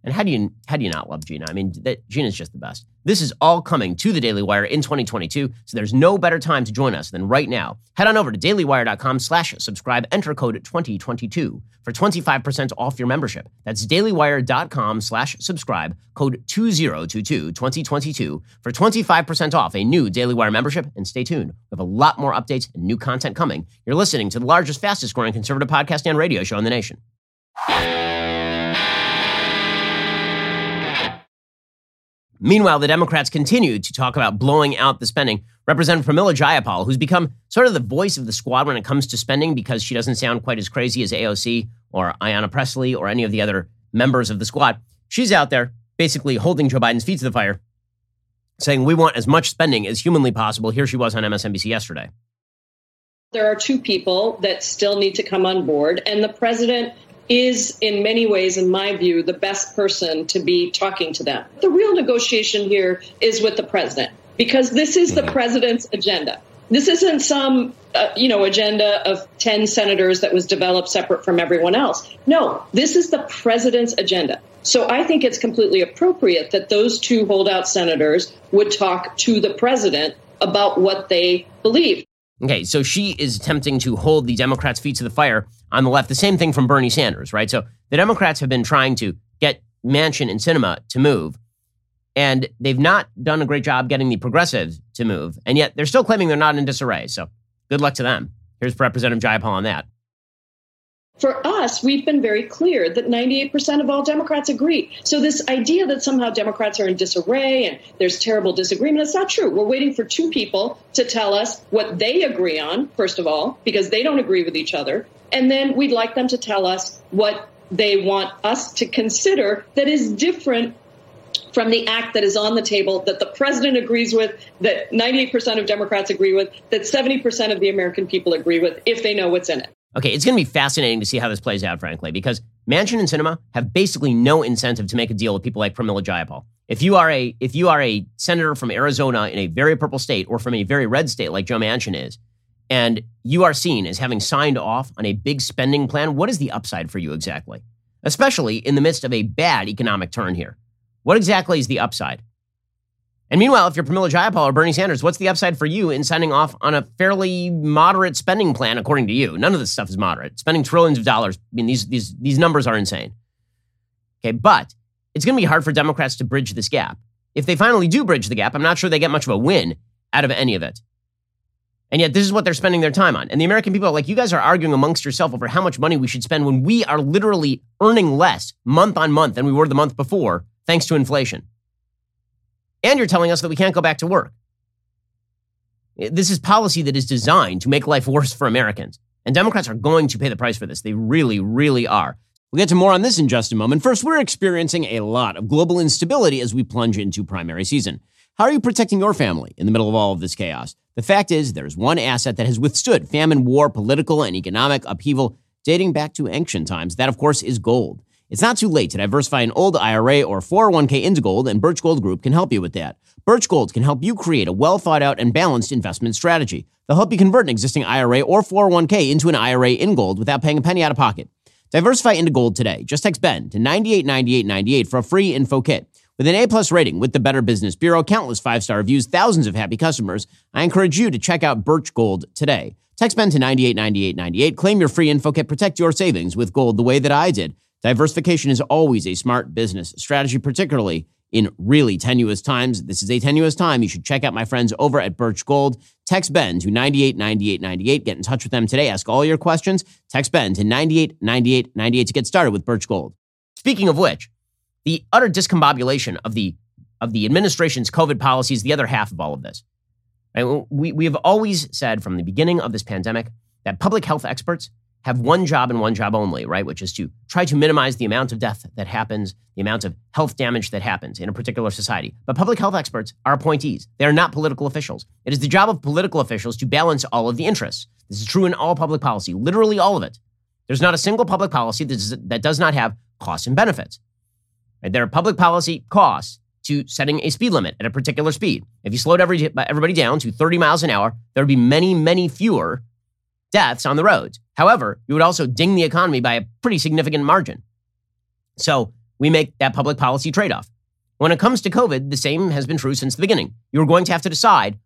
And how do you how do you not love Gina? I mean, that, Gina's just the best. This is all coming to the Daily Wire in 2022, so there's no better time to join us than right now. Head on over to dailywire.com/subscribe. Enter code 2022 for 25% off your membership. That's dailywire.com/slash subscribe. Code 2022 2022 for 25% off a new Daily Wire membership. And stay tuned. We have a lot more updates and new content coming. You're listening to the largest, fastest growing conservative podcast and radio show in the nation. Meanwhile, the Democrats continue to talk about blowing out the spending. Representative Pramila Jayapal, who's become sort of the voice of the squad when it comes to spending because she doesn't sound quite as crazy as AOC or Ayanna Pressley or any of the other members of the squad, she's out there basically holding Joe Biden's feet to the fire, saying, We want as much spending as humanly possible. Here she was on MSNBC yesterday. There are two people that still need to come on board, and the president is, in many ways, in my view, the best person to be talking to them. The real negotiation here is with the president because this is the mm-hmm. president's agenda. This isn't some, uh, you know, agenda of 10 senators that was developed separate from everyone else. No, this is the president's agenda. So I think it's completely appropriate that those two holdout senators would talk to the president about what they believe. Okay, so she is attempting to hold the Democrats' feet to the fire on the left. The same thing from Bernie Sanders, right? So the Democrats have been trying to get Manchin and Sinema to move, and they've not done a great job getting the progressives to move. And yet they're still claiming they're not in disarray. So good luck to them. Here's Representative Jayapal on that. For us, we've been very clear that 98% of all Democrats agree. So this idea that somehow Democrats are in disarray and there's terrible disagreement, it's not true. We're waiting for two people to tell us what they agree on, first of all, because they don't agree with each other. And then we'd like them to tell us what they want us to consider that is different from the act that is on the table that the president agrees with, that 98% of Democrats agree with, that 70% of the American people agree with, if they know what's in it. Okay, it's going to be fascinating to see how this plays out, frankly, because Manchin and Sinema have basically no incentive to make a deal with people like Pramila Jayapal. If you are a if you are a senator from Arizona in a very purple state or from a very red state like Joe Manchin is, and you are seen as having signed off on a big spending plan, what is the upside for you exactly? Especially in the midst of a bad economic turn here. What exactly is the upside? And meanwhile, if you're Pramila Jayapal or Bernie Sanders, what's the upside for you in signing off on a fairly moderate spending plan, according to you? None of this stuff is moderate. Spending trillions of dollars. I mean, these these these numbers are insane. Okay, but it's going to be hard for Democrats to bridge this gap. If they finally do bridge the gap, I'm not sure they get much of a win out of any of it. And yet, this is what they're spending their time on. And the American people are like, you guys are arguing amongst yourself over how much money we should spend when we are literally earning less month on month than we were the month before, thanks to inflation. And you're telling us that we can't go back to work. This is policy that is designed to make life worse for Americans. And Democrats are going to pay the price for this. They really, really are. We'll get to more on this in just a moment. First, we're experiencing a lot of global instability as we plunge into primary season. How are you protecting your family in the middle of all of this chaos? The fact is, there's one asset that has withstood famine, war, political, and economic upheaval dating back to ancient times. That, of course, is gold. It's not too late to diversify an old IRA or 401k into gold, and Birch Gold Group can help you with that. Birch Gold can help you create a well thought out and balanced investment strategy. They'll help you convert an existing IRA or 401k into an IRA in gold without paying a penny out of pocket. Diversify into gold today. Just text Ben to 989898 for a free info kit. With an A-plus rating with the Better Business Bureau, countless five-star reviews, thousands of happy customers, I encourage you to check out Birch Gold today. Text Ben to 989898. Claim your free info kit. Protect your savings with gold the way that I did. Diversification is always a smart business strategy, particularly in really tenuous times. This is a tenuous time. You should check out my friends over at Birch Gold. Text Ben to 989898. Get in touch with them today. Ask all your questions. Text Ben to 989898 to get started with Birch Gold. Speaking of which, the utter discombobulation of the of the administration's COVID policies, the other half of all of this. Right? We, we have always said from the beginning of this pandemic that public health experts have one job and one job only, right? Which is to try to minimize the amount of death that happens, the amount of health damage that happens in a particular society. But public health experts are appointees. They are not political officials. It is the job of political officials to balance all of the interests. This is true in all public policy, literally all of it. There's not a single public policy that that does not have costs and benefits. Right? There are public policy costs to setting a speed limit at a particular speed. If you slowed every, everybody down to 30 miles an hour, there would be many, many fewer deaths on the roads. However, you would also ding the economy by a pretty significant margin. So we make that public policy trade off. When it comes to COVID, the same has been true since the beginning. You're going to have to decide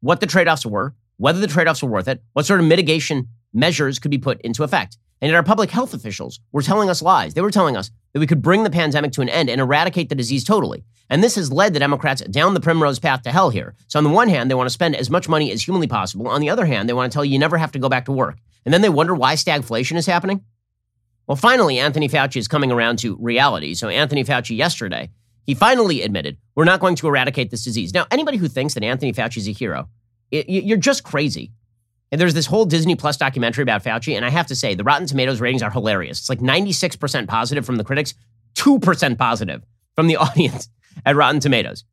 what the trade offs were, whether the trade offs were worth it, what sort of mitigation measures could be put into effect. And our public health officials were telling us lies. They were telling us that we could bring the pandemic to an end and eradicate the disease totally. And this has led the Democrats down the primrose path to hell here. So on the one hand, they want to spend as much money as humanly possible. On the other hand, they want to tell you you never have to go back to work. And then they wonder why stagflation is happening. Well, finally, Anthony Fauci is coming around to reality. So Anthony Fauci yesterday, he finally admitted we're not going to eradicate this disease. Now, anybody who thinks that Anthony Fauci is a hero, it, you're just crazy. And there's this whole Disney Plus documentary about Fauci, and I have to say, the Rotten Tomatoes ratings are hilarious. It's like 96% positive from the critics, 2% positive from the audience at Rotten Tomatoes.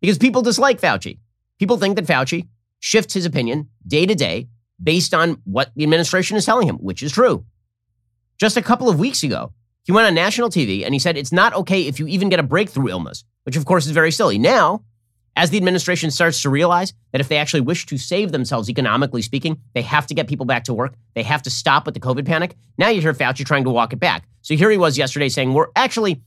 Because people dislike Fauci. People think that Fauci shifts his opinion day to day based on what the administration is telling him, which is true. Just a couple of weeks ago, he went on national TV and he said it's not okay if you even get a breakthrough illness, which of course is very silly. Now, as the administration starts to realize that if they actually wish to save themselves economically speaking, they have to get people back to work. They have to stop with the COVID panic. Now you hear Fauci trying to walk it back. So here he was yesterday saying, we're actually,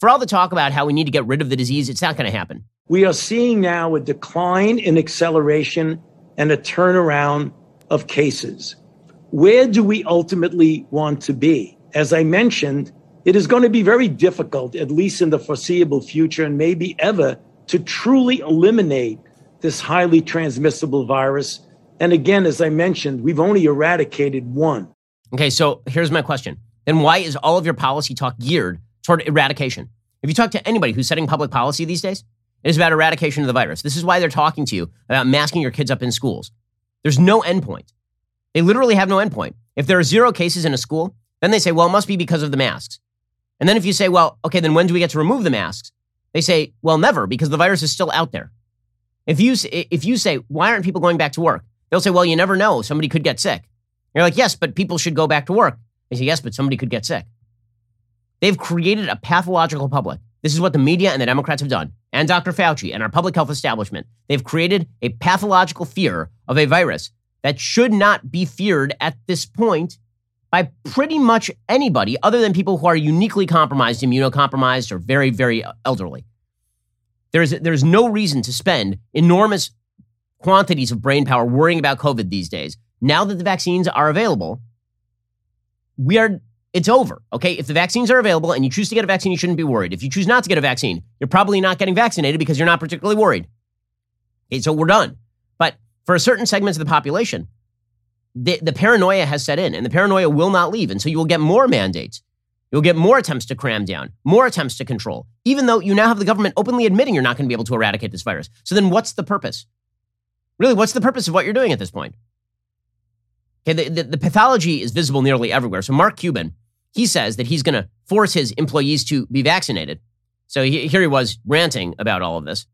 for all the talk about how we need to get rid of the disease, it's not going to happen. We are seeing now a decline in acceleration and a turnaround of cases. Where do we ultimately want to be? As I mentioned, it is going to be very difficult, at least in the foreseeable future and maybe ever, to truly eliminate this highly transmissible virus. And again, as I mentioned, we've only eradicated one. Okay, so here's my question. Then why is all of your policy talk geared toward eradication? If you talk to anybody who's setting public policy these days, it is about eradication of the virus. This is why they're talking to you about masking your kids up in schools. There's no endpoint. They literally have no endpoint. If there are zero cases in a school, then they say, well, it must be because of the masks. And then if you say, well, okay, then when do we get to remove the masks? They say, well, never, because the virus is still out there. If you, if you say, why aren't people going back to work? They'll say, well, you never know. Somebody could get sick. You're like, yes, but people should go back to work. They say, yes, but somebody could get sick. They've created a pathological public. This is what the media and the Democrats have done, and Dr. Fauci and our public health establishment. They've created a pathological fear of a virus that should not be feared at this point by pretty much anybody other than people who are uniquely compromised, immunocompromised, or very, very uh, elderly. There's, there's no reason to spend enormous quantities of brain power worrying about COVID these days. Now that the vaccines are available, we are it's over. Okay. If the vaccines are available and you choose to get a vaccine, you shouldn't be worried. If you choose not to get a vaccine, you're probably not getting vaccinated because you're not particularly worried. Okay, so we're done. But for a certain segments of the population, the, the paranoia has set in and the paranoia will not leave. And so you will get more mandates. You'll get more attempts to cram down, more attempts to control, even though you now have the government openly admitting you're not going to be able to eradicate this virus. So then what's the purpose? Really, what's the purpose of what you're doing at this point? Okay, the, the, the pathology is visible nearly everywhere. So Mark Cuban, he says that he's going to force his employees to be vaccinated. So he, here he was ranting about all of this.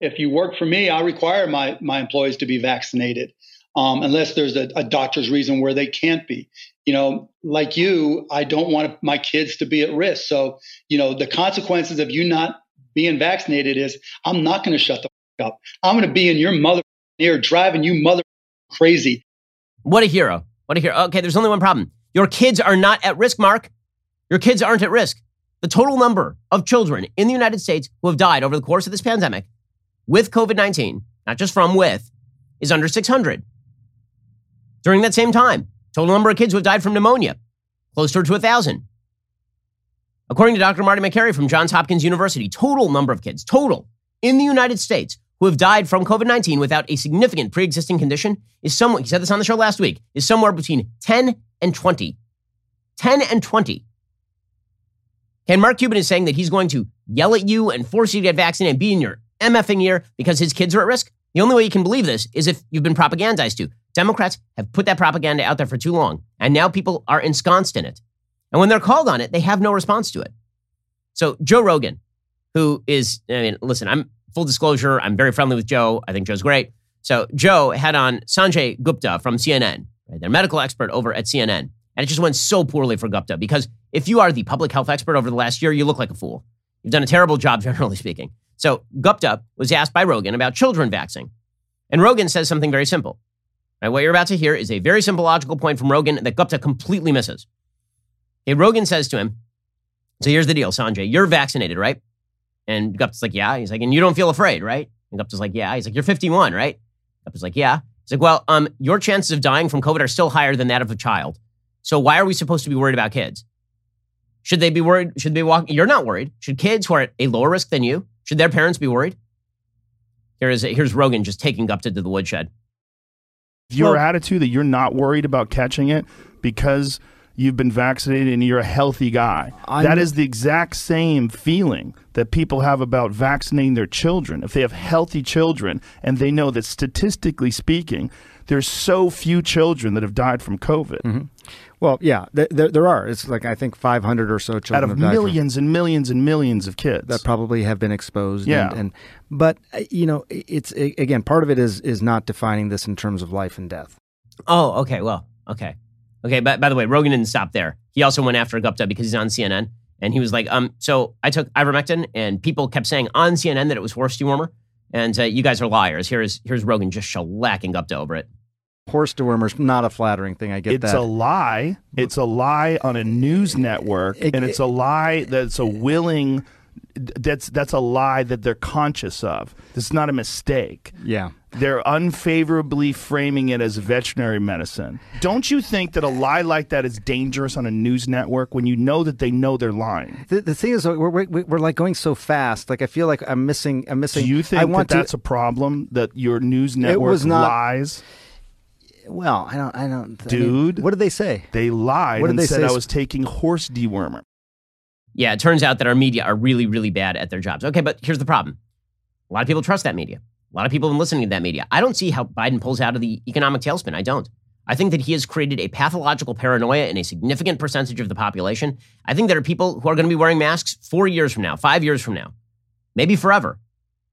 If you work for me, I require my, my employees to be vaccinated um, unless there's a, a, doctor's reason where they can't be. you know, like you, I don't want my kids to be at risk. So, you know, the consequences of you not being vaccinated is I'm not going to shut the up. I'm going to be in your mother ear driving you mother crazy. What a hero. What a hero. Okay, there's only one problem. Your kids are not at risk, Mark. Your kids aren't at risk. The total number of children in the United States who have died over the course of this pandemic with COVID 19, not just from with, is under 600. During that same time, total number of kids who have died from pneumonia, closer to 1,000. According to Dr. Marty Makary from Johns Hopkins University, total number of kids, total in the United States who have died from COVID 19 without a significant pre existing condition is somewhere, he said this on the show last week, is somewhere between 10 and 20. 10 and 20. And Mark Cuban is saying that he's going to yell at you and force you to get vaccinated and be in your MFing ear because his kids are at risk. The only way you can believe this is if you've been propagandized to. Democrats have put that propaganda out there for too long, and now people are ensconced in it. And when they're called on it, they have no response to it. So Joe Rogan, who is, I mean, listen, I'm full disclosure, I'm very friendly with Joe. I think Joe's great. So Joe had on Sanjay Gupta from CNN, right, their medical expert over at CNN. And it just went so poorly for Gupta because if you are the public health expert over the last year, you look like a fool. You've done a terrible job, generally speaking. So Gupta was asked by Rogan about children vaccine. And Rogan says something very simple. Right, what you're about to hear is a very simple logical point from Rogan that Gupta completely misses. Okay, Rogan says to him, So here's the deal, Sanjay. You're vaccinated, right? And Gupta's like, Yeah. He's like, And you don't feel afraid, right? And Gupta's like, Yeah. He's like, You're 51, right? Gupta's like, Yeah. He's like, Well, um, your chances of dying from COVID are still higher than that of a child. So why are we supposed to be worried about kids? Should they be worried? Should they walk? You're not worried. Should kids who are at a lower risk than you, should their parents be worried? Here is here's Rogan just taking Gupta to the woodshed. Your well, attitude that you're not worried about catching it because you've been vaccinated and you're a healthy guy. I'm, that is the exact same feeling that people have about vaccinating their children. If they have healthy children and they know that statistically speaking, there's so few children that have died from COVID. Mm-hmm. Well, yeah, th- th- there are. It's like I think 500 or so children out of millions and millions and millions of kids that probably have been exposed. Yeah, and, and but uh, you know, it's again part of it is is not defining this in terms of life and death. Oh, okay. Well, okay, okay. But by the way, Rogan didn't stop there. He also went after Gupta because he's on CNN, and he was like, um, so I took ivermectin, and people kept saying on CNN that it was horse dewormer, and uh, you guys are liars. Here's here's Rogan just shellacking Gupta over it horse dewormer's not a flattering thing. I get it's that. It's a lie. It's a lie on a news network, it, and it's a lie that's a willing. That's that's a lie that they're conscious of. It's not a mistake. Yeah. They're unfavorably framing it as veterinary medicine. Don't you think that a lie like that is dangerous on a news network when you know that they know they're lying? The, the thing is, we're, we're, we're, like going so fast. Like I feel like I'm missing. I'm missing. Do you think I want that that's a problem that your news network not, lies? Well, I don't. I don't. Dude, I mean, what did they say? They lied what did and they said say? I was taking horse dewormer. Yeah, it turns out that our media are really, really bad at their jobs. Okay, but here's the problem: a lot of people trust that media. A lot of people have been listening to that media. I don't see how Biden pulls out of the economic tailspin. I don't. I think that he has created a pathological paranoia in a significant percentage of the population. I think there are people who are going to be wearing masks four years from now, five years from now, maybe forever,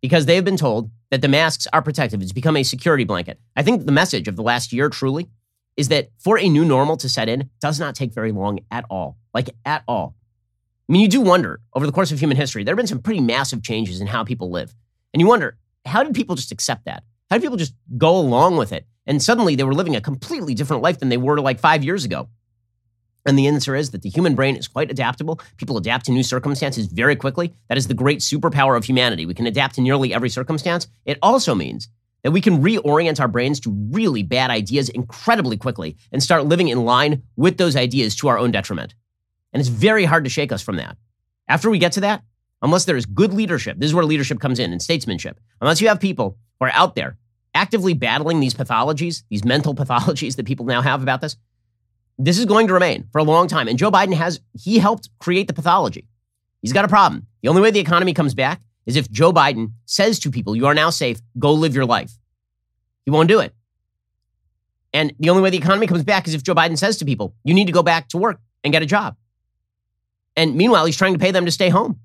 because they have been told that the masks are protective. It's become a security blanket. I think the message of the last year truly is that for a new normal to set in does not take very long at all. Like at all. I mean, you do wonder over the course of human history, there have been some pretty massive changes in how people live. And you wonder, how did people just accept that? How did people just go along with it? And suddenly they were living a completely different life than they were like five years ago. And the answer is that the human brain is quite adaptable. People adapt to new circumstances very quickly. That is the great superpower of humanity. We can adapt to nearly every circumstance. It also means that we can reorient our brains to really bad ideas incredibly quickly and start living in line with those ideas to our own detriment. And it's very hard to shake us from that. After we get to that, unless there is good leadership, this is where leadership comes in and statesmanship. Unless you have people who are out there actively battling these pathologies, these mental pathologies that people now have about this, this is going to remain for a long time. And Joe Biden has, he helped create the pathology. He's got a problem. The only way the economy comes back is if Joe Biden says to people, you are now safe, go live your life. He won't do it. And the only way the economy comes back is if Joe Biden says to people, you need to go back to work and get a job. And meanwhile, he's trying to pay them to stay home.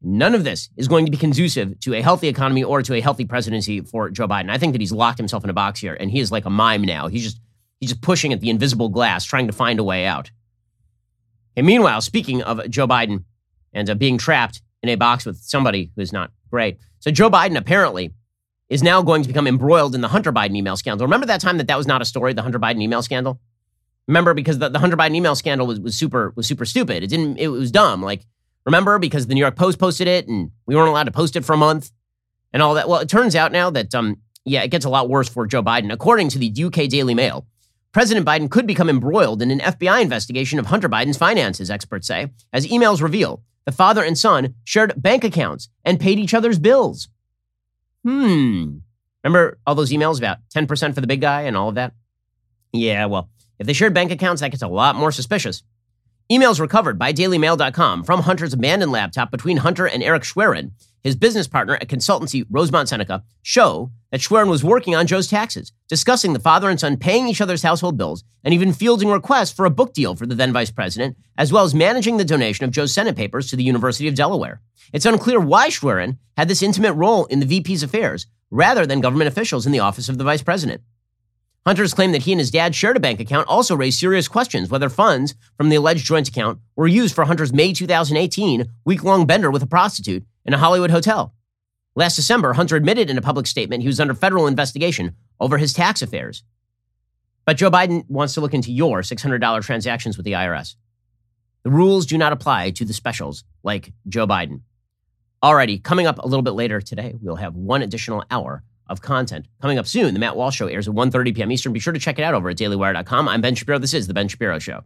None of this is going to be conducive to a healthy economy or to a healthy presidency for Joe Biden. I think that he's locked himself in a box here and he is like a mime now. He's just He's just pushing at the invisible glass, trying to find a way out. And meanwhile, speaking of Joe Biden and uh, being trapped in a box with somebody who's not great. So Joe Biden apparently is now going to become embroiled in the Hunter Biden email scandal. Remember that time that that was not a story, the Hunter Biden email scandal? Remember because the, the Hunter Biden email scandal was, was super was super stupid. It didn't it was dumb. Like remember because the New York Post posted it and we weren't allowed to post it for a month and all that. Well, it turns out now that um yeah, it gets a lot worse for Joe Biden. According to the UK Daily Mail, President Biden could become embroiled in an FBI investigation of Hunter Biden's finances, experts say, as emails reveal the father and son shared bank accounts and paid each other's bills. Hmm. Remember all those emails about 10% for the big guy and all of that? Yeah, well, if they shared bank accounts, that gets a lot more suspicious. Emails recovered by DailyMail.com from Hunter's abandoned laptop between Hunter and Eric Schwerin, his business partner at consultancy Rosemont Seneca, show that Schwerin was working on Joe's taxes, discussing the father and son paying each other's household bills, and even fielding requests for a book deal for the then vice president, as well as managing the donation of Joe's Senate papers to the University of Delaware. It's unclear why Schwerin had this intimate role in the VP's affairs, rather than government officials in the office of the vice president. Hunter's claim that he and his dad shared a bank account also raised serious questions whether funds from the alleged joint account were used for Hunter's May 2018 week long bender with a prostitute in a Hollywood hotel. Last December, Hunter admitted in a public statement he was under federal investigation over his tax affairs. But Joe Biden wants to look into your $600 transactions with the IRS. The rules do not apply to the specials like Joe Biden. Alrighty, coming up a little bit later today, we'll have one additional hour of content. Coming up soon, the Matt Walsh Show airs at 1.30 p.m. Eastern. Be sure to check it out over at dailywire.com. I'm Ben Shapiro. This is The Ben Shapiro Show.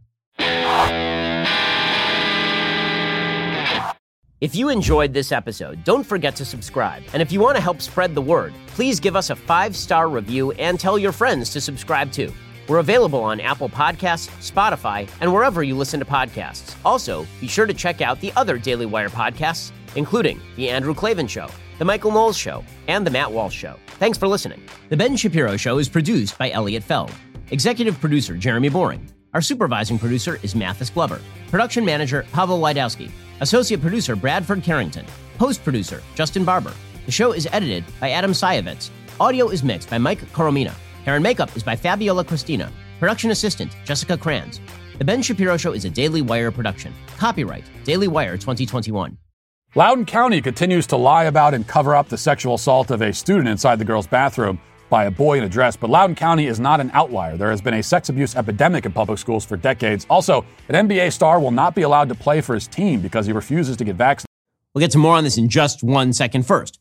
If you enjoyed this episode, don't forget to subscribe. And if you want to help spread the word, please give us a five star review and tell your friends to subscribe too. We're available on Apple Podcasts, Spotify, and wherever you listen to podcasts. Also, be sure to check out the other Daily Wire podcasts, including The Andrew Klavan Show, The Michael Knowles Show, and The Matt Walsh Show. Thanks for listening. The Ben Shapiro Show is produced by Elliot Feld, executive producer Jeremy Boring. Our supervising producer is Mathis Glover, production manager Pavel Lydowski, associate producer Bradford Carrington, post producer Justin Barber. The show is edited by Adam Sayevitz. Audio is mixed by Mike Coromina. Hair and makeup is by Fabiola Cristina. Production assistant Jessica Kranz. The Ben Shapiro Show is a Daily Wire production. Copyright Daily Wire 2021. Loudoun County continues to lie about and cover up the sexual assault of a student inside the girl's bathroom by a boy in a dress. But Loudoun County is not an outlier. There has been a sex abuse epidemic in public schools for decades. Also, an NBA star will not be allowed to play for his team because he refuses to get vaccinated. We'll get to more on this in just one second. First,